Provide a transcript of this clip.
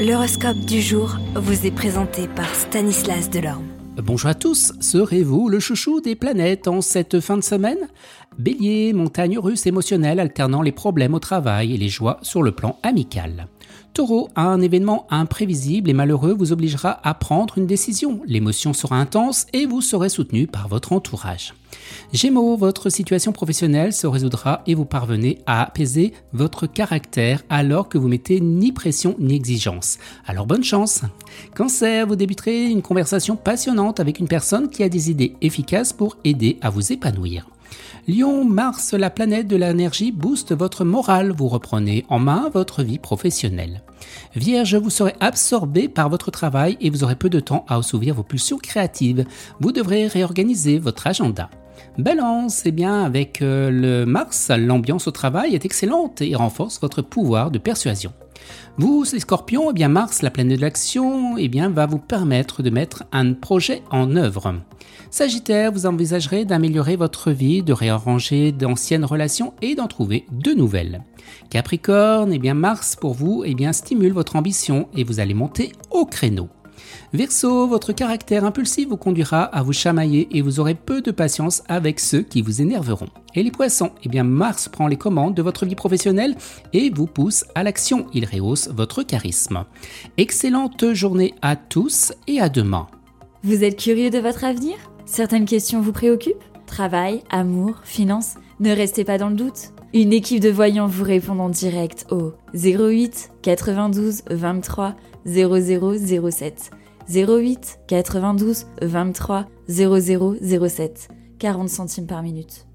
L'horoscope du jour vous est présenté par Stanislas Delorme. Bonjour à tous, serez-vous le chouchou des planètes en cette fin de semaine? Bélier, montagne russe émotionnelle alternant les problèmes au travail et les joies sur le plan amical. Taureau, un événement imprévisible et malheureux vous obligera à prendre une décision. L'émotion sera intense et vous serez soutenu par votre entourage. Gémeaux, votre situation professionnelle se résoudra et vous parvenez à apaiser votre caractère alors que vous mettez ni pression ni exigence. Alors bonne chance. Cancer, vous débuterez une conversation passionnante avec une personne qui a des idées efficaces pour aider à vous épanouir. Lion, Mars, la planète de l'énergie, booste votre morale. Vous reprenez en main votre vie professionnelle. Vierge, vous serez absorbé par votre travail et vous aurez peu de temps à assouvir vos pulsions créatives. Vous devrez réorganiser votre agenda. Balance, eh bien, avec euh, le Mars, l'ambiance au travail est excellente et renforce votre pouvoir de persuasion. Vous, les scorpions, eh bien Mars, la planète de l'action, eh bien, va vous permettre de mettre un projet en œuvre. Sagittaire, vous envisagerez d'améliorer votre vie, de réarranger d'anciennes relations et d'en trouver de nouvelles. Capricorne, eh bien Mars pour vous, eh bien stimule votre ambition et vous allez monter au créneau. Verseau, votre caractère impulsif vous conduira à vous chamailler et vous aurez peu de patience avec ceux qui vous énerveront. Et les poissons, eh bien Mars prend les commandes de votre vie professionnelle et vous pousse à l'action. Il rehausse votre charisme. Excellente journée à tous et à demain. Vous êtes curieux de votre avenir? Certaines questions vous préoccupent? Travail, amour, finances? Ne restez pas dans le doute. Une équipe de voyants vous répond en direct au 08 92 23 0007. 08 92 23 0007. 40 centimes par minute.